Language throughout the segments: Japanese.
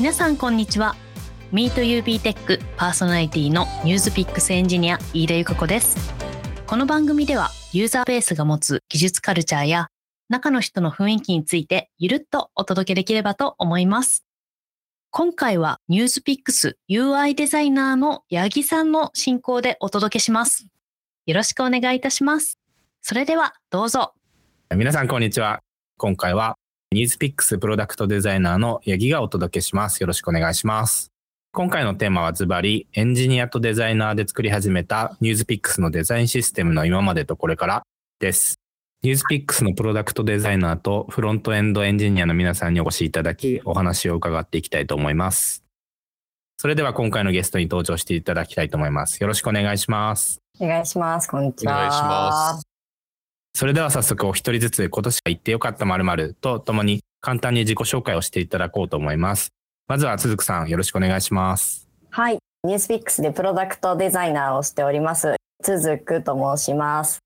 皆さんこんにちは。MeetUB テックパーソナリティの NewsPicks エンジニア飯田由香子です。この番組ではユーザーベースが持つ技術カルチャーや中の人の雰囲気についてゆるっとお届けできればと思います。今回はニュースピックス UI デザイナーの八木さんの進行でお届けします。よろしくお願いいたします。それではどうぞ。皆さんこんにちは。今回はニュースピックスプロダクトデザイナーの八木がお届けします。よろしくお願いします。今回のテーマはズバリ、エンジニアとデザイナーで作り始めたニュースピックスのデザインシステムの今までとこれからです。ニュースピックスのプロダクトデザイナーとフロントエンドエンジニアの皆さんにお越しいただき、お話を伺っていきたいと思います。それでは今回のゲストに登場していただきたいと思います。よろしくお願いします。お願いします。こんにちは。お願いします。それでは早速お一人ずつ今年は行ってよかった〇〇とともに簡単に自己紹介をしていただこうと思います。まずはつづくさん、よろしくお願いします。はい。ニュースピックスでプロダクトデザイナーをしております、つづくと申します。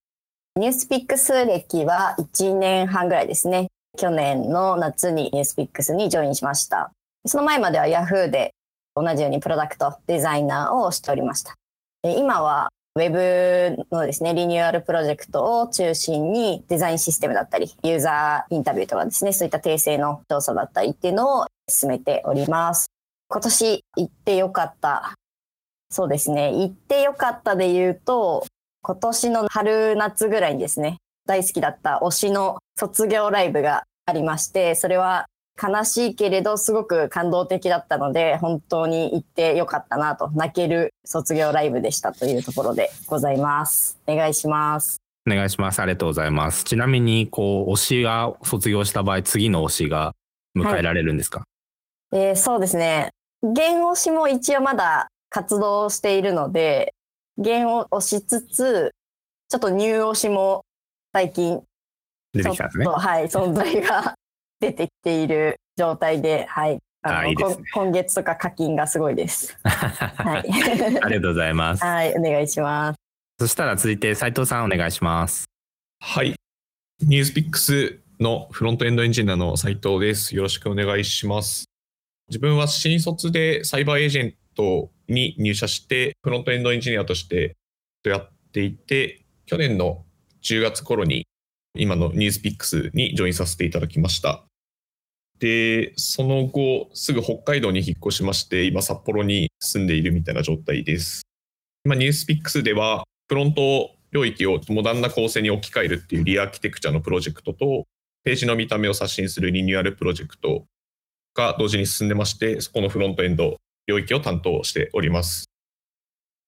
ニュースピックス歴は1年半ぐらいですね。去年の夏にニュースピックスにジョインしました。その前までは Yahoo で同じようにプロダクトデザイナーをしておりました。今はウェブのですね、リニューアルプロジェクトを中心にデザインシステムだったり、ユーザーインタビューとかですね、そういった訂正の調査だったりっていうのを進めております。今年行ってよかった。そうですね、行ってよかったで言うと、今年の春夏ぐらいにですね、大好きだった推しの卒業ライブがありまして、それは悲しいけれどすごく感動的だったので本当に行ってよかったなと。泣ける卒業ライブでしたというところでございます。お願いします。お願いします。ありがとうございます。ちなみにこう推しが卒業した場合次の推しが迎えられるんですか、はい、えー、そうですね。現推しも一応まだ活動しているので現を推しつつちょっとニュー推しも最近出てきたんですね。はい存在が出てきている状態で、はい。あのいいね、今月とか課金がすごいです。はい。ありがとうございます。はい、お願いします。そしたら続いて斉藤さんお願いします。はい。ニュースピックスのフロントエンドエンジニアの斉藤です。よろしくお願いします。自分は新卒でサイバーエージェントに入社して、フロントエンドエンジニアとしてやっていて、去年の10月頃に今のニュースピックスにジョインさせていただきました。で、その後、すぐ北海道に引っ越しまして、今札幌に住んでいるみたいな状態です。今、ニュースピックスでは、フロント領域をモダンな構成に置き換えるっていうリアーキテクチャのプロジェクトと、ページの見た目を刷新するリニューアルプロジェクトが同時に進んでまして、そこのフロントエンド領域を担当しております。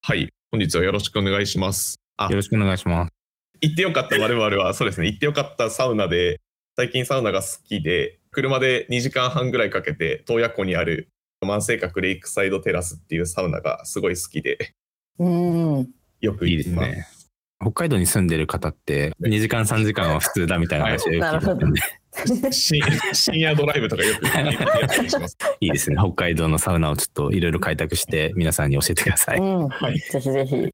はい、本日はよろしくお願いします。よろしくお願いします。行ってよかった我々は、そうですね、行ってよかったサウナで、最近サウナが好きで、車で2時間半ぐらいかけて、洞爺湖にある万世閣レイクサイドテラスっていうサウナがすごい好きで、うんよくいいですね。北海道に住んでる方って2時間3時間は普通だみたいな話を聞いたんで、深夜ドライブとかよくます。いいですね。北海道のサウナをちょっといろいろ開拓して皆さんに教えてください。うん、はい。ぜひぜひ。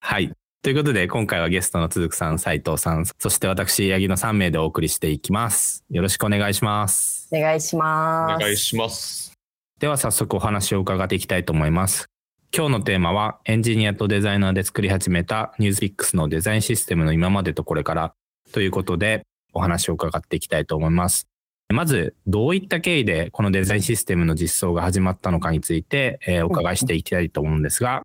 はい。ということで、今回はゲストのつづくさん、斉藤さん、そして私、八木の3名でお送りしていきます。よろしくお願いします。お願いします。お願いします。では早速お話を伺っていきたいと思います。今日のテーマは、エンジニアとデザイナーで作り始めたニュースピックスのデザインシステムの今までとこれからということで、お話を伺っていきたいと思います。まず、どういった経緯でこのデザインシステムの実装が始まったのかについて、えー、お伺いしていきたいと思うんですが、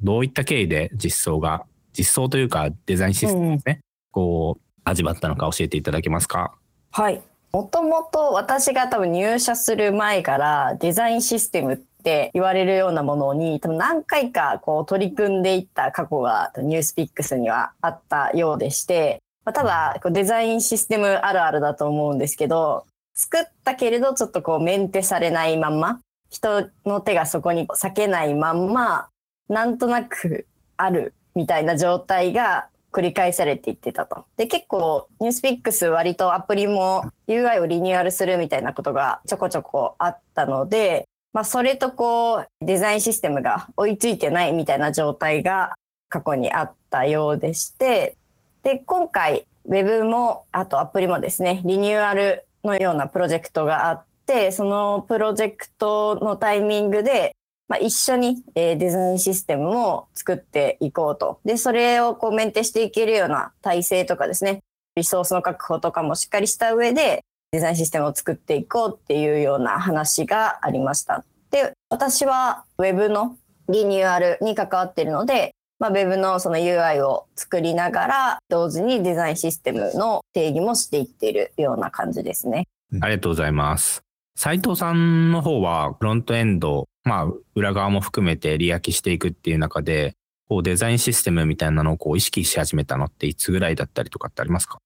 どういった経緯で実装が実装というかデザインシステムですね、うん、こう味わったのか教えていただけますか？はい。もともと私が多分入社する前からデザインシステムって言われるようなものに多分何回かこう取り組んでいった過去がニュースピックスにはあったようでして、まあ、ただデザインシステムあるあるだと思うんですけど作ったけれどちょっとこうメンテされないまんま人の手がそこに避けないまんまなんとなくあるみたいな状態が繰り返されていってたと。で、結構、ニュースピックス割とアプリも UI をリニューアルするみたいなことがちょこちょこあったので、まあ、それとこう、デザインシステムが追いついてないみたいな状態が過去にあったようでして、で、今回、Web も、あとアプリもですね、リニューアルのようなプロジェクトがあって、してそのプロジェクトのタイミングで、まあ、一緒に、えー、デザインシステムを作っていこうとでそれをこうメンテしていけるような体制とかですねリソースの確保とかもしっかりした上でデザインシステムを作っていこうっていうような話がありました。で私は Web のリニューアルに関わっているのでまあ、Web のその UI を作りながら、同時にデザインシステムの定義もしていっているような感じですね。ありがとうございます。斉藤さんの方は、フロントエンド、まあ、裏側も含めて利益していくっていう中で、こうデザインシステムみたいなのをこう意識し始めたのっていつぐらいだったりとかってありますか？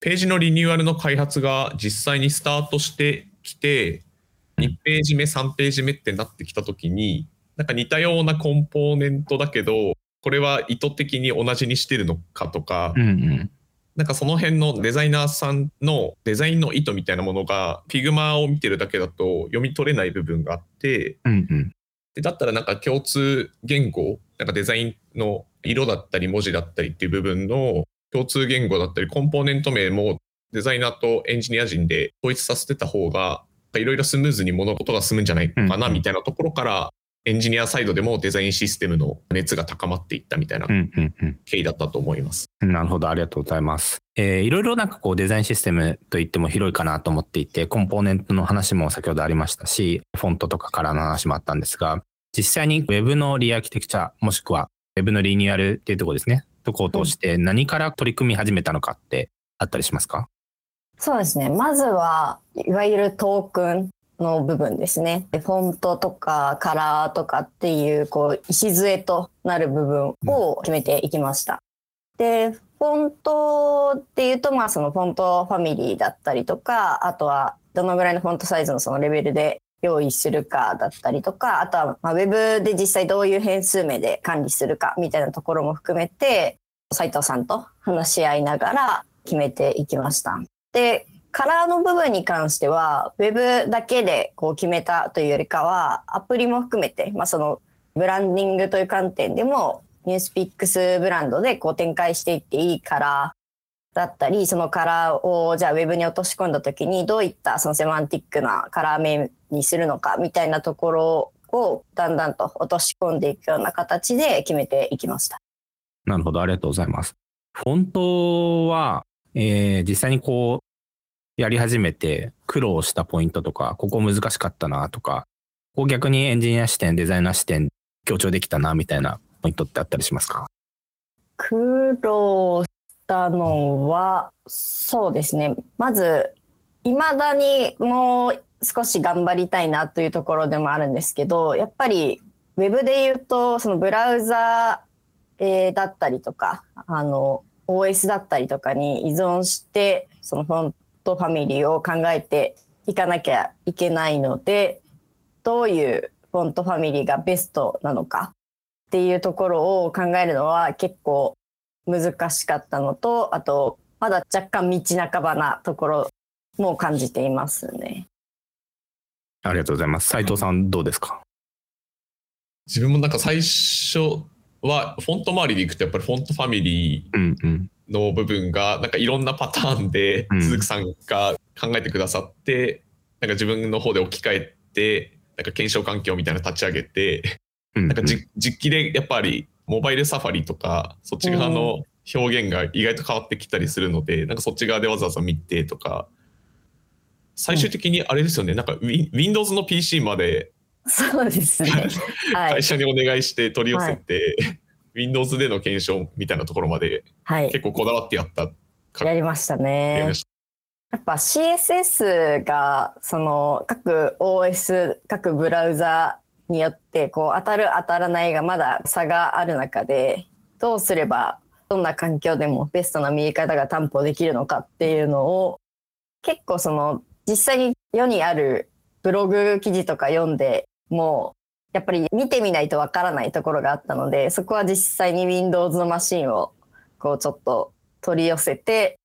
ページのリニューアルの開発が実際にスタートしてきて、2ページ目、3ページ目ってなってきたときに、なんか似たようなコンポーネントだけど、これは意図的に同じにしてるのかとか、うんうん、なんかその辺のデザイナーさんのデザインの意図みたいなものが Figma を見てるだけだと読み取れない部分があって、うんうん、でだったらなんか共通言語なんかデザインの色だったり文字だったりっていう部分の共通言語だったりコンポーネント名もデザイナーとエンジニア陣で統一させてた方がいろいろスムーズに物事が進むんじゃないかなみたいなところからエンジニアサイドでもデザインシステムの熱が高まっていったみたいな経緯だったと思います。うんうんうん、なるほど、ありがとうございます。えー、いろいろなんかこうデザインシステムといっても広いかなと思っていて、コンポーネントの話も先ほどありましたし、フォントとかからの話もあったんですが、実際に Web のリアーキテクチャ、もしくは Web のリニューアルっていうところですね、とこを通して何から取り組み始めたのかってあったりしますか？そうですね。まずは、いわゆるトークンの部分ですね。フォントとかカラーとかっていう、こう、礎となる部分を決めていきました。で、フォントっていうと、まあそのフォントファミリーだったりとか、あとはどのぐらいのフォントサイズのそのレベルで用意するかだったりとか、あとはまあウェブで実際どういう変数名で管理するかみたいなところも含めて、斉藤さんと話し合いながら決めていきました。で、カラーの部分に関しては、ウェブだけでこう決めたというよりかは、アプリも含めて、まあ、そのブランディングという観点でも、ニュースピックスブランドでこう展開していっていいカラーだったり、そのカラーをじゃあウェブに落とし込んだ時にどういったそのセマンティックなカラー名にするのかみたいなところをだんだんと落とし込んでいくような形で決めていきました。なるほど、ありがとうございます。フォントは、えー、実際にこう、やり始めて苦労したポイントとか、ここ難しかったなとか、ここ逆にエンジニア視点、デザイナー視点強調できたなみたいなポイントってあったりしますか？苦労したのは、そうですね。まず、未だにもう少し頑張りたいなというところでもあるんですけど、やっぱりウェブで言うと、そのブラウザーだったりとか、あの、OS だったりとかに依存して、そのフォントファミリーを考えていかなきゃいけないのでどういうフォントファミリーがベストなのか？っていうところを考えるのは結構難しかったのとあとまだ若干道半ばなところも感じていますね。ありがとうございます。斉藤さんどうですか？自分もなんか最初はフォント周りでいくとやっぱりフォントファミリーの部分がなんかいろんなパターンで鈴木さんが考えてくださって、なんか自分の方で置き換えてなんか検証環境みたいなの立ち上げて、なんか実機でやっぱりモバイルサファリとかそっち側の表現が意外と変わってきたりするので、なんかそっち側でわざわざ見てとか。最終的にあれですよね、なんか Windows の PC までそうですね、会社にお願いして取り寄せて、はい Windows での検証みたいなところまで、結構こだわってやった。やりましたね。やっぱ CSS がその各 OS 各ブラウザによってこう当たる当たらないがまだ差がある中でどうすればどんな環境でもベストな見え方が担保できるのかっていうのを結構その実際に世にあるブログ記事とか読んでもやっぱり見てみないとわからないところがあったので、そこは実際に Windows のマシンをこうちょっと取り寄せて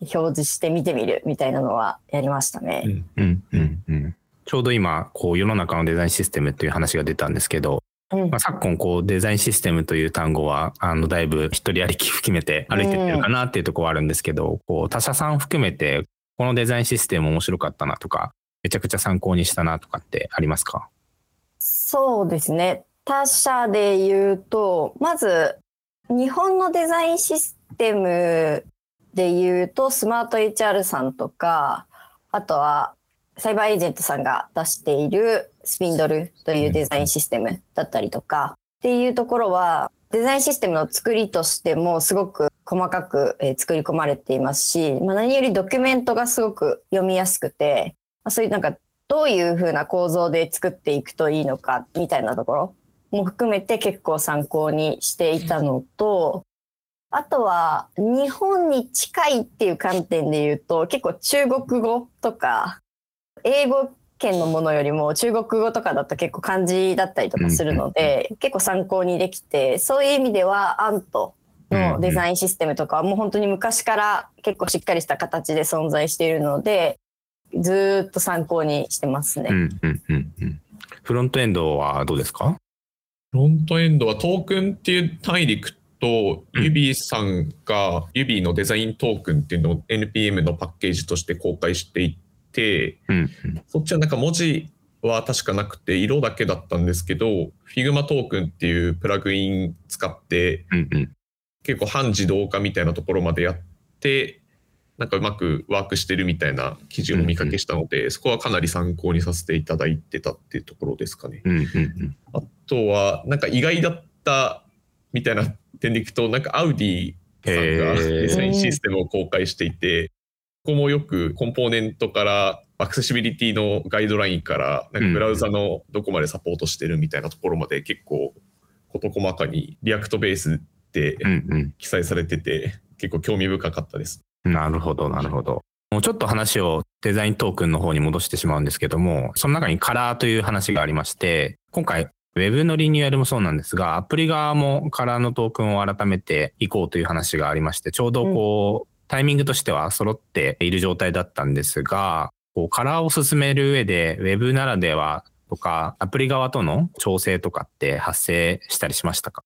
表示して見てみるみたいなのはやりましたね。うんうんうんうん、ちょうど今こう世の中のデザインシステムという話が出たんですけど、うん、まあ、昨今こうデザインシステムという単語はあのだいぶ一人歩き含めて歩いてってるかなっていうところはあるんですけど、こう他社さん含めてこのデザインシステム面白かったなとかめちゃくちゃ参考にしたなとかってありますか？そうですね。他社で言うと、まず、日本のデザインシステムで言うと、スマート HR さんとか、あとは、サイバーエージェントさんが出しているスピンドルというデザインシステムだったりとか、っていうところは、デザインシステムの作りとしてもすごく細かく作り込まれていますし、まあ、何よりドキュメントがすごく読みやすくて、そういうなんかどういうふうな構造で作っていくといいのかみたいなところも含めて結構参考にしていたのと、あとは日本に近いっていう観点で言うと結構中国語とか英語圏のものよりも中国語とかだと結構漢字だったりとかするので、結構参考にできてそういう意味ではアントのデザインシステムとかはもう本当に昔から結構しっかりした形で存在しているのでずっと参考にしてますね。うんうんうんうん。フロントエンドはどうですか？フロントエンドはトークンっていう単位でいくと、うんユビーさんがユビーのデザイントークンっていうのを NPM のパッケージとして公開していて、うんうん。そっちはなんか文字は確かなくて色だけだったんですけど、Figma トークンっていうプラグイン使ってうんうん。結構半自動化みたいなところまでやって、なんかうまくワークしてるみたいな記事をお見かけしたので、そこはかなり参考にさせていただいてたっていうところですかね。うんうんうん。あとは、なんか意外だったみたいな点でいくと、なんかアウディさんがデザインシステムを公開していて、ここもよくコンポーネントからアクセシビリティのガイドラインから、なんかブラウザのどこまでサポートしてるみたいなところまで結構事細かに React ベースでうんうん。記載されてて、結構興味深かったです。なるほど、なるほど。もうちょっと話をデザイントークンの方に戻してしまうんですけども、その中にカラーという話がありまして、今回、ウェブのリニューアルもそうなんですが、アプリ側もカラーのトークンを改めていこうという話がありまして、ちょうどこう、タイミングとしては揃っている状態だったんですが、こうカラーを進める上で、ウェブならではとか、アプリ側との調整とかって発生したりしましたか？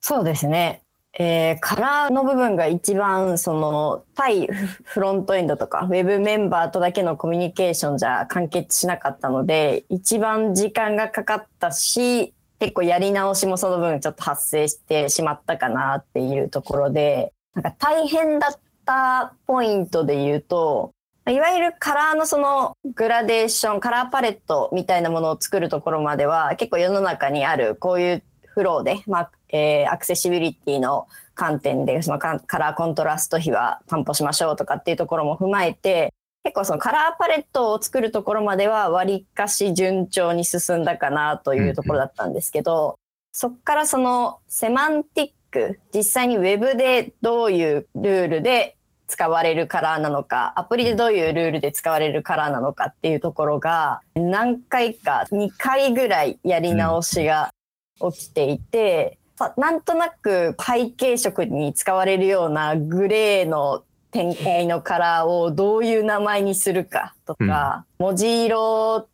そうですね。えーカラーの部分が一番その対フロントエンドとかウェブメンバーとだけのコミュニケーションじゃ完結しなかったので一番時間がかかったし結構やり直しもその分ちょっと発生してしまったかなっていうところでなんか大変だったポイントで言うといわゆるカラーのそのグラデーションカラーパレットみたいなものを作るところまでは結構世の中にあるこういうフローで、まあえーアクセシビリティの観点でそのカカラーコントラスト比は担保しましょうとかっていうところも踏まえて結構そのカラーパレットを作るところまではわりかし順調に進んだかなというところだったんですけど、そこからそのセマンティック実際にウェブでどういうルールで使われるカラーなのかアプリでどういうルールで使われるカラーなのかっていうところが何回か2回ぐらいやり直しが起きていて、なんとなく背景色に使われるようなグレーの展開のカラーをどういう名前にするかとか、文字色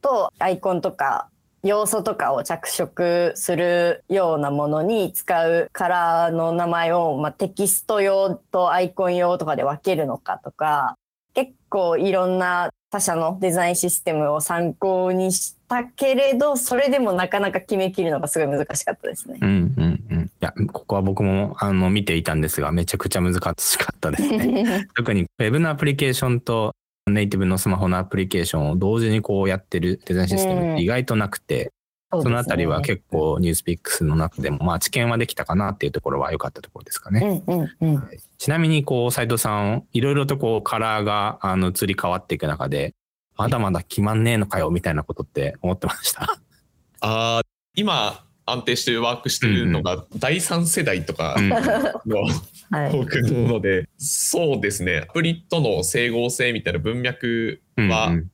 とアイコンとか要素とかを着色するようなものに使うカラーの名前を、まあ、テキスト用とアイコン用とかで分けるのかとか結構いろんな他社のデザインシステムを参考にしたけれどそれでもなかなか決めきるのがすごい難しかったですね。うんうんうん。いや、ここは僕もあの見ていたんですが、めちゃくちゃ難しかったですね。特に Web のアプリケーションとネイティブのスマホのアプリケーションを同時にこうやってるデザインシステムって意外となくて、そのあたりは結構ニュースピックスの中でも、まあ知見はできたかなっていうところは良かったところですかね。うんうんうん。ちなみにこう斉藤さん、いろいろとこうカラーがあの移り変わっていく中で、まだまだ決まんねえのかよみたいなことって思ってました？あー今安定してワークしてるのが第3世代とかうんのはい。トークンなので、そうですね、アプリとの整合性みたいな文脈はうん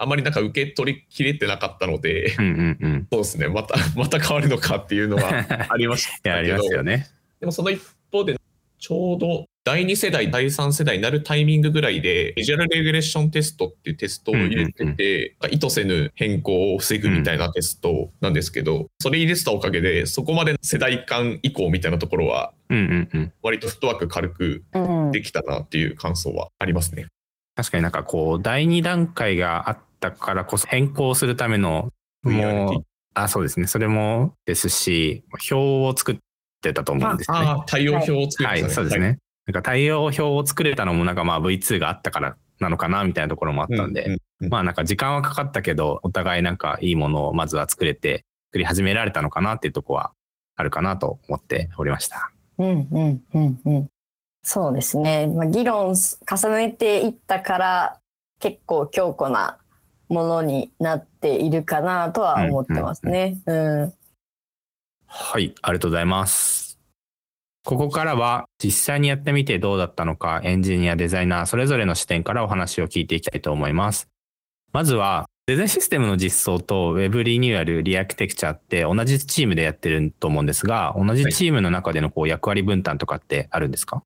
あまりなんか受け取りきれてなかったので、うんうんうん。そうですね、また、また変わるのかっていうのはありましたけど、ますよね。でもその一方で、ちょうど第2世代、第3世代になるタイミングぐらいで、ビジュアルレグレッションテストっていうテストを入れてて、意図せぬ変更を防ぐみたいなテストなんですけど、それ入れてたおかげで、そこまで世代間移行みたいなところは、うんうんうん。割とフットワーク軽くうんできたなっていう感想はありますね。確かになんかこう、第2段階があったからこそ変更するための、もう、あ、そうですね。それもですし、表を作ってたと思うんですね。ああ、対応表を作ってた、はい、そうですね。なんか対応表を作れたのもなんかまあ V2 があったからなのかなみたいなところもあったんで、うんうんうんまあなんか時間はかかったけど、お互いなんかいいものをまずは作れて、作り始められたのかなっていうところはあるかなと思っておりました。うんうんうんうん。そうですね。まあ、議論す重ねていったから結構強固なものになっているかなとは思ってますね。うん。はい、ありがとうございます。ここからは実際にやってみてどうだったのか、エンジニア、デザイナー、それぞれの視点からお話を聞いていきたいと思います。まずは、デザインシステムの実装と Web リニューアル、リアクテクチャって同じチームでやってると思うんですが、同じチームの中でのこう役割分担とかってあるんですか？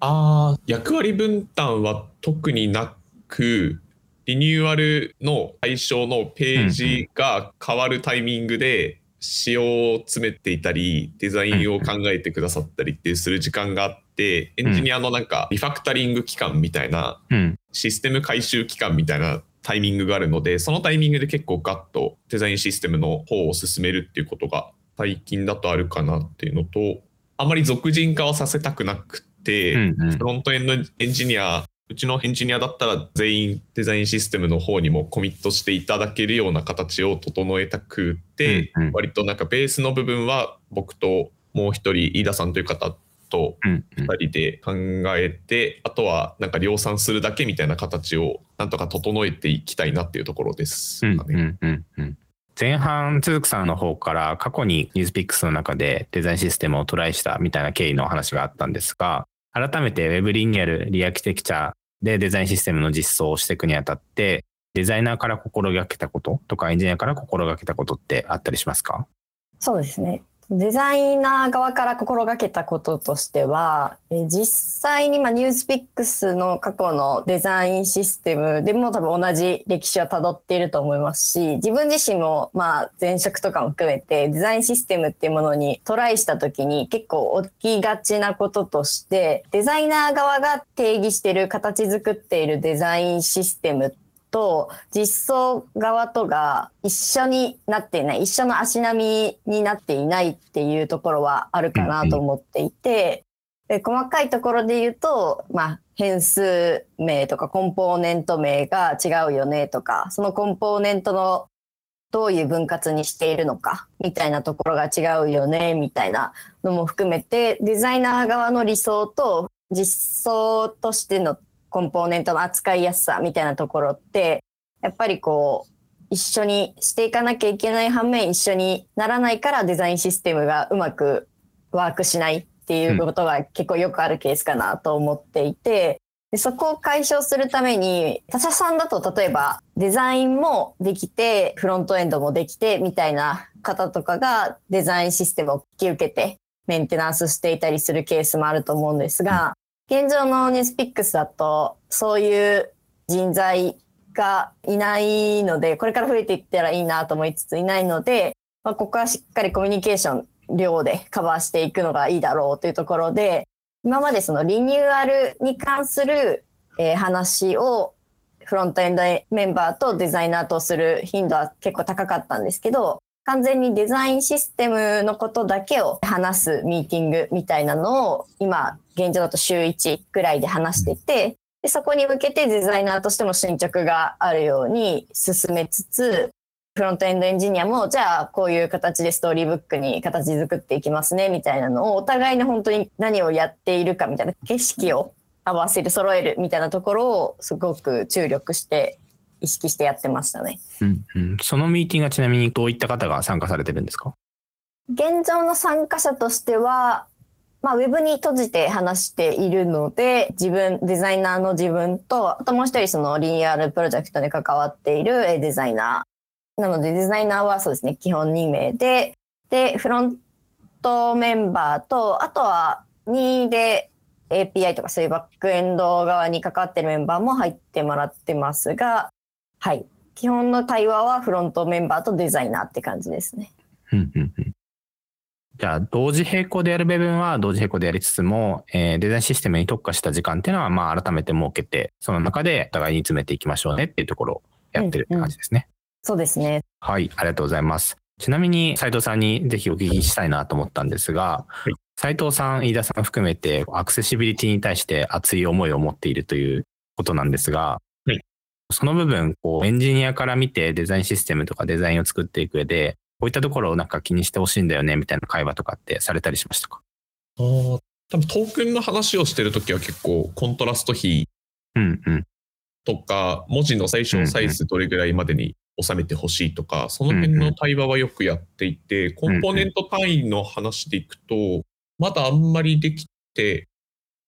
ああ、役割分担は特になく、リニューアルの対象のページが変わるタイミングで仕様を詰めていたり、デザインを考えてくださったりってする時間があって、エンジニアのなんかリファクタリング期間みたいな、うん。システム回収期間みたいなタイミングがあるので、そのタイミングで結構ガッとデザインシステムの方を進めるっていうことが最近だとあるかなっていうのと、あまり俗人化はさせたくなくて、フロントエンドエンジニア、うちのエンジニアだったら全員デザインシステムの方にもコミットしていただけるような形を整えたくて、うんうん。割となんかベースの部分は僕ともう一人飯田さんという方とうんうん。2人で考えて、あとはなんか量産するだけみたいな形をなんとか整えていきたいなっていうところですうんかね。うんうんうん前半、つずくさんの方から過去にニュースピックスの中でデザインシステムをトライしたみたいな経緯のお話があったんですが、改めて Web リニアル、リアキテクチャでデザインシステムの実装をしていくにあたって、デザイナーから心がけたこととかエンジニアから心がけたことってあったりしますか？そうですね。デザイナー側から心がけたこととしては、え実際にまニュースピックスの過去のデザインシステムでも多分同じ歴史をたどっていると思いますし、自分自身もまあ前職とかも含めてデザインシステムっていうものにトライした時に結構起きがちなこととして、デザイナー側が定義してる形作っているデザインシステムってと実装側とが一緒になっていない一緒の足並みになっていないっていうところはあるかなと思っていて、で細かいところで言うと、まあ、変数名とかコンポーネント名が違うよねとかそのコンポーネントのどういう分割にしているのかみたいなところが違うよねみたいなのも含めてデザイナー側の理想と実装としてのコンポーネントの扱いやすさみたいなところってやっぱりこう一緒にしていかなきゃいけない反面一緒にならないからデザインシステムがうまくワークしないっていうことが結構よくあるケースかなと思っていて、でそこを解消するために他社さんだと例えばデザインもできてフロントエンドもできてみたいな方とかがデザインシステムを引き受けてメンテナンスしていたりするケースもあると思うんですが、現状のニュースピックスだとそういう人材がいないのでこれから増えていったらいいなと思いつついないので、まあ、ここはしっかりコミュニケーション量でカバーしていくのがいいだろうというところで今までそのリニューアルに関する、えー話をフロントエンドメンバーとデザイナーとする頻度は結構高かったんですけど完全にデザインシステムのことだけを話すミーティングみたいなのを今現状だと週1ぐらいで話しててでそこに向けてデザイナーとしても進捗があるように進めつつフロントエンドエンジニアもじゃあこういう形でストーリーブックに形作っていきますねみたいなのをお互いに本当に何をやっているかみたいな景色を合わせる揃えるみたいなところをすごく注力して意識してやってましたね。うんうん、そのミーティングはちなみにどういった方が参加されてるんですか？現状の参加者としては、まあ、ウェブに閉じて話しているので、自分、デザイナーの自分と、あともう一人そのリニューアルプロジェクトに関わっているえーデザイナー。なので、デザイナーはそうですね、基本2名で、で、フロントメンバーと、あとは2で API とかそういうバックエンド側に関わってるメンバーも入ってもらってますが、はい。基本の対話はフロントメンバーとデザイナーって感じですね。うんうんうんじゃあ、同時並行でやる部分は同時並行でやりつつも、えー、デザインシステムに特化した時間っていうのは、まあ、改めて設けて、その中でお互いに詰めていきましょうねっていうところをやってるって感じですね。うんうん、そうですね。はい、ありがとうございます。ちなみに、斉藤さんにぜひお聞きしたいなと思ったんですが、はい、斉藤さん、飯田さん含めて、アクセシビリティに対して熱い思いを持っているということなんですが、はい、その部分、こう、エンジニアから見てデザインシステムとかデザインを作っていく上で、こういったところをなんか気にしてほしいんだよねみたいな会話とかってされたりしましたか？あ多分トークンの話をしてるときは結構コントラスト比とか、文字の最小サイズどれぐらいまでに収めてほしいとか、その辺の対話はよくやっていて、コンポーネント単位の話でいくと、まだあんまりできて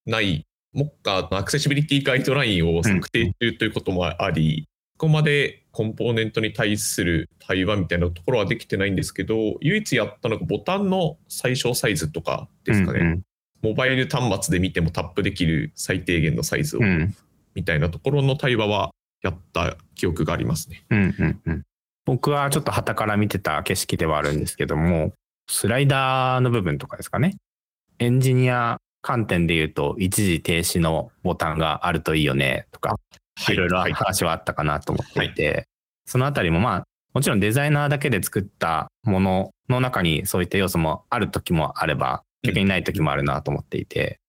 ない、目下のアクセシビリティガイドラインを策定中ということもあり、ここまでコンポーネントに対する対話みたいなところはできてないんですけど、唯一やったのがボタンの最小サイズとかですかね。うんうん、モバイル端末で見てもタップできる最低限のサイズを、みたいなところの対話はやった記憶がありますね。うんうんうん、僕はちょっと旗から見てた景色ではあるんですけども、スライダーの部分とかですかね。エンジニア観点で言うと、一時停止のボタンがあるといいよねとか、いろいろ話はあった。かなと思っていて、はい、そのあたりもまあ、もちろんデザイナーだけで作ったものの中にそういった要素もある時もあれば、逆にない時もあるなと思っていて、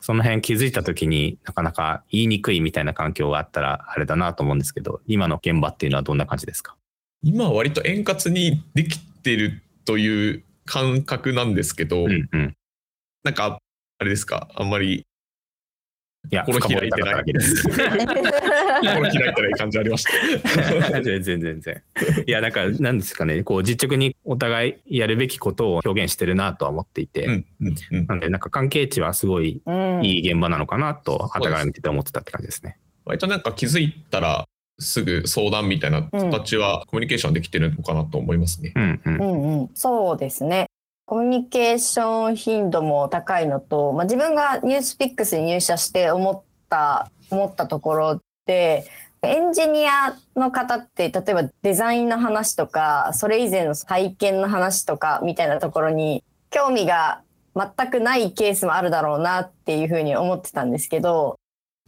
その辺気づいた時になかなか言いにくいみたいな環境があったらあれだなと思うんですけど、今の現場っていうのはどんな感じですか今は割と円滑にできてるという感覚なんですけど、うんうん、なんか、あれですか、あんまりいや、心開いてない。心開いてない感じありました。全然全然。いや、なんか、なんですかね、こう、実直にお互いやるべきことを表現してるなとは思っていて、うんうんうん、なんで、なんか関係値はすごいいい現場なのかなと、はたから見てて思ってたって感じですね。割となんか気づいたら、すぐ相談みたいな形はコミュニケーションできてるのかなと思いますね。うんうんうんうん、そうですね。コミュニケーション頻度も高いのと、まあ、自分がニュースピックスに入社して思った思ったところでエンジニアの方って例えばデザインの話とかそれ以前の体験の話とかみたいなところに興味が全くないケースもあるだろうなっていうふうに思ってたんですけど、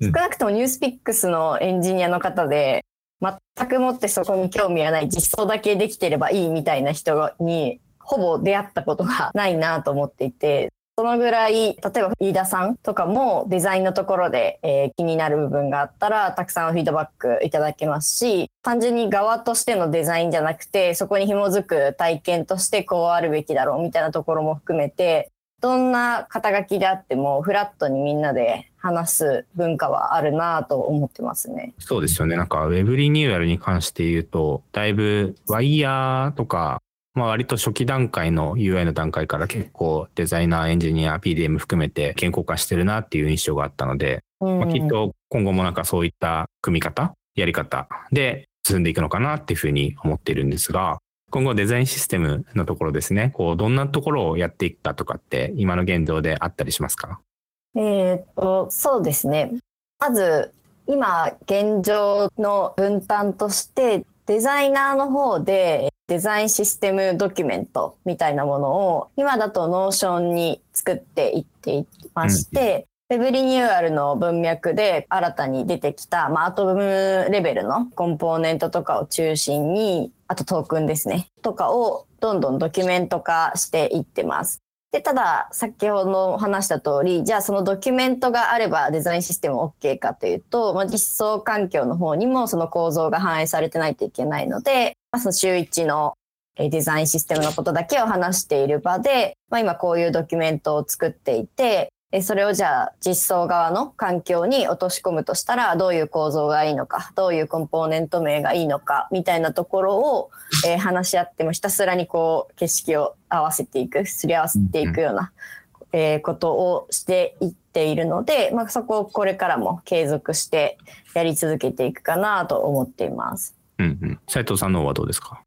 少なくともニュースピックスのエンジニアの方で全くもってそこに興味がない実装だけできてればいいみたいな人にほぼ出会ったことがないなと思っていて、そのぐらい、例えば飯田さんとかもデザインのところで、えー、気になる部分があったら、たくさんフィードバックいただけますし、単純に側としてのデザインじゃなくて、そこに紐づく体験としてこうあるべきだろうみたいなところも含めて、どんな肩書きであっても、フラットにみんなで話す文化はあるなと思ってますね。そうですよね。なんか、ウェブリニューアルに関して言うと、だいぶワイヤーとかまあ割と初期段階の UI の段階から結構デザイナー、エンジニア、PDM 含めて健康化してるなっていう印象があったので、うん。まあ、きっと今後もなんかそういった組み方、やり方で進んでいくのかなっていうふうに思っているんですが、今後デザインシステムのところですね、こうどんなところをやっていくかとかって今の現状であったりしますか？えー、っと、そうですね。まず今現状の分担としてデザイナーの方でデザインシステムドキュメントみたいなものを今だと Notion に作っていっていまして、ウェブリニューアルの文脈で新たに出てきた、まあ、アトムレベルのコンポーネントとかを中心に、あとトークンですね、とかをどんどんドキュメント化していってます。で、ただ、先ほど話した通り、じゃあそのドキュメントがあればデザインシステム OK かというと、まあ、実装環境の方にもその構造が反映されてないといけないので、まあ、その週1のデザインシステムのことだけを話している場で、まあ、今こういうドキュメントを作っていて、それをじゃあ実装側の環境に落とし込むとしたらどういう構造がいいのかどういうコンポーネント名がいいのかみたいなところを、えー、話し合ってもひたすらにこう景色を合わせていくすり合わせていくような、えー、ことをしていっているので、まあ、そこをこれからも継続してやり続けていくかなと思っています。うんうん、斉藤さんの方はどうですか？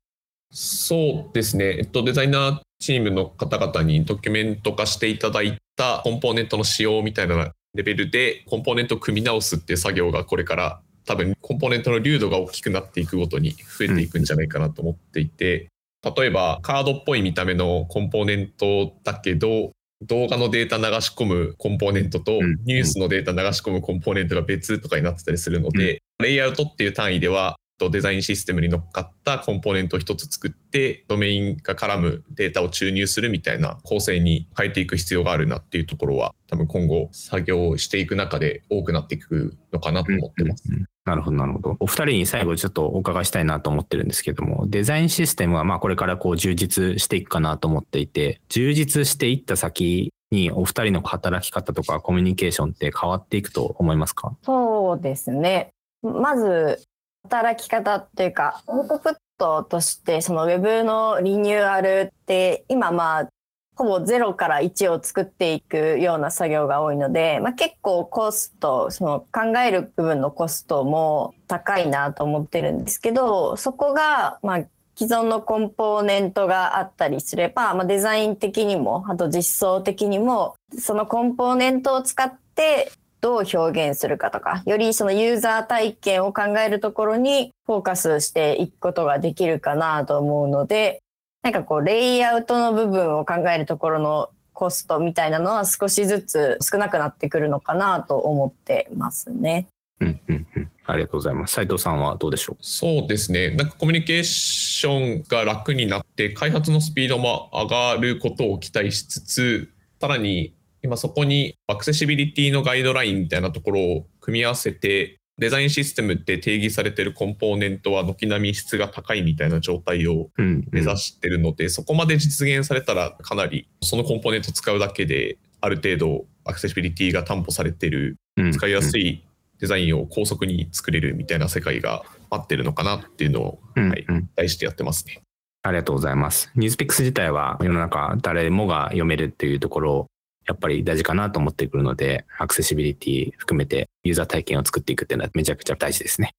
そうですね、えっと、デザイナーチームの方々にドキュメント化していただいたコンポーネントの仕様みたいなレベルでコンポーネントを組み直すっていう作業がこれから多分コンポーネントの流度が大きくなっていくごとに増えていくんじゃないかなと思っていて、例えばカードっぽい見た目のコンポーネントだけど、動画のデータ流し込むコンポーネントとうんニュースのデータ流し込むコンポーネントが別とかになってたりするので、レイアウトっていう単位ではデザインシステムに乗っかったコンポーネントを一つ作ってドメインが絡むデータを注入するみたいな構成に変えていく必要があるなっていうところは多分今後作業をしていく中で多くなっていくのかなと思ってます。うんうんなるほど、なるほど。お二人に最後ちょっとお伺いしたいなと思ってるんですけども、デザインシステムはまあこれからこう充実していくかなと思っていて、充実していった先にお二人の働き方とかコミュニケーションって変わっていくと思いますか？そうですね。まず、働き方っていうか、アウトプットとして、そのウェブのリニューアルって、今まあ、ほぼ0から1を作っていくような作業が多いので、まあ、結構コスト、その考える部分のコストも高いなと思ってるんですけど、そこが、まあ、既存のコンポーネントがあったりすれば、まあ、デザイン的にも、あと実装的にも、そのコンポーネントを使ってどう表現するかとか、よりそのユーザー体験を考えるところにフォーカスしていくことができるかなと思うので、なんかこう、レイアウトの部分を考えるところのコストみたいなのは少しずつ少なくなってくるのかなと思ってますね。うんうんうん。ありがとうございます。斉藤さんはどうでしょう？そうですね。なんかコミュニケーションが楽になって、開発のスピードも上がることを期待しつつ、さらに今そこにアクセシビリティのガイドラインみたいなところを組み合わせて、デザインシステムって定義されてるコンポーネントは軒並み質が高いみたいな状態をうん、目指してるので、そこまで実現されたらかなりそのコンポーネント使うだけである程度アクセシビリティが担保されてるうん使いやすい。いデザインを高速に作れるみたいな世界が待ってるのかなっていうのを、うんはい、うん題してやってますね。ありがとうございます。ニュースピックス自体は世の中誰もが読めるっていうところをやっぱり大事かなと思ってくるので、アクセシビリティ含めてユーザー体験を作っていくっていうのはめちゃくちゃ大事ですね。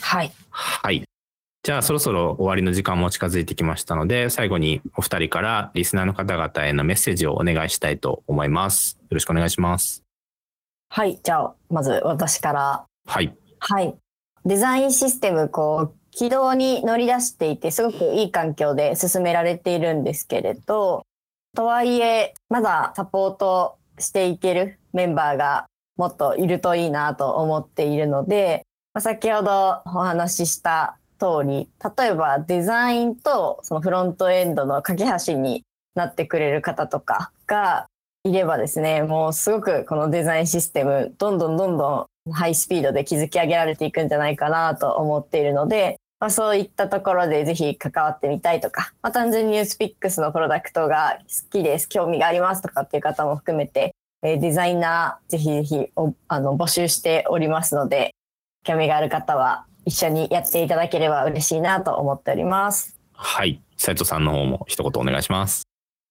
はい。はい。じゃあそろそろ終わりの時間も近づいてきましたので、最後にお二人からリスナーの方々へのメッセージをお願いしたいと思います。よろしくお願いします。はい。じゃあ、まず私からはい。はい。デザインシステム、こう、軌道に乗り出していて、すごくいい環境で進められているんですけれど、とはいえ、まだサポートしていけるメンバーがもっといるといいなと思っているので、まあ先ほどお話しした通り、例えばデザインとそのフロントエンドの架け橋になってくれる方とかがいればですね、もうすごくこのデザインシステム、どんどんどんどんハイスピードで築き上げられていくんじゃないかなと思っているので、まあ、そういったところでぜひ関わってみたいとか、まあ、単純にニュースピックスのプロダクトが好きです、興味がありますとかっていう方も含めて、えーデザイナーぜひぜひおあの募集しておりますので、興味がある方は一緒にやっていただければ嬉しいなと思っております。はい。斉藤さんの方も一言お願いします。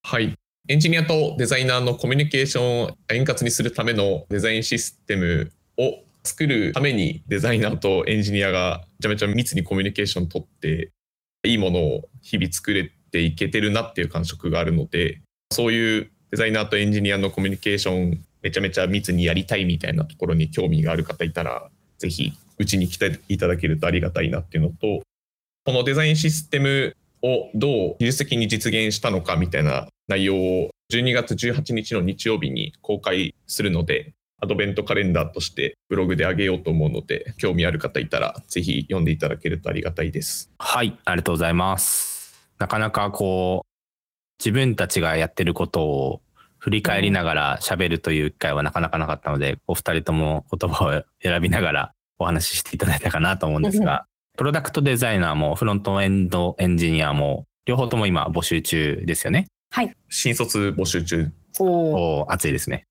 はい。エンジニアとデザイナーのコミュニケーションを円滑にするためのデザインシステムを作るためにデザイナーとエンジニアがめちゃめちゃ密にコミュニケーション取っていいものを日々作れていけてるなっていう感触があるのでそういうデザイナーとエンジニアのコミュニケーションめちゃめちゃ密にやりたいみたいなところに興味がある方いたらぜひうちに来ていただけるとありがたいなっていうのとこのデザインシステムをどう技術的に実現したのかみたいな内容を12月18日の日曜日に公開するのでアドベントカレンダーとしてブログで上げようと思うので興味ある方いたらぜひ読んでいただけるとありがたいです。はい。ありがとうございます。なかなかこう、自分たちがやってることを振り返りながら喋るという機会はなかなかなかったので、お二人とも言葉を選びながらお話ししていただいたかなと思うんですが、プロダクトデザイナーもフロントエンドエンジニアも両方とも今募集中ですよね。新卒募集中おーおー熱いですね。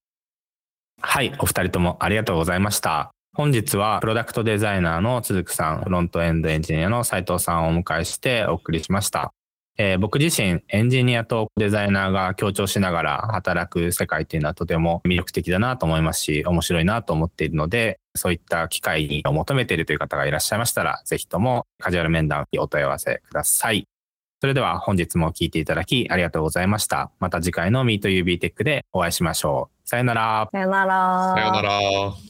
はい、お二人ともありがとうございました。本日はプロダクトデザイナーの鈴木さん、フロントエンドエンジニアの斉藤さんをお迎えしてお送りしました。えー僕自身エンジニアとデザイナーが協調しながら働く世界っていうのはとても魅力的だなと思いますし面白いなと思っているのでそういった機会を求めているという方がいらっしゃいましたらぜひともカジュアル面談にお問い合わせください。それでは本日も聞いていただきありがとうございました。また次回の MeetUB テックでお会いしましょう。さよなら。さよなら。さようなら。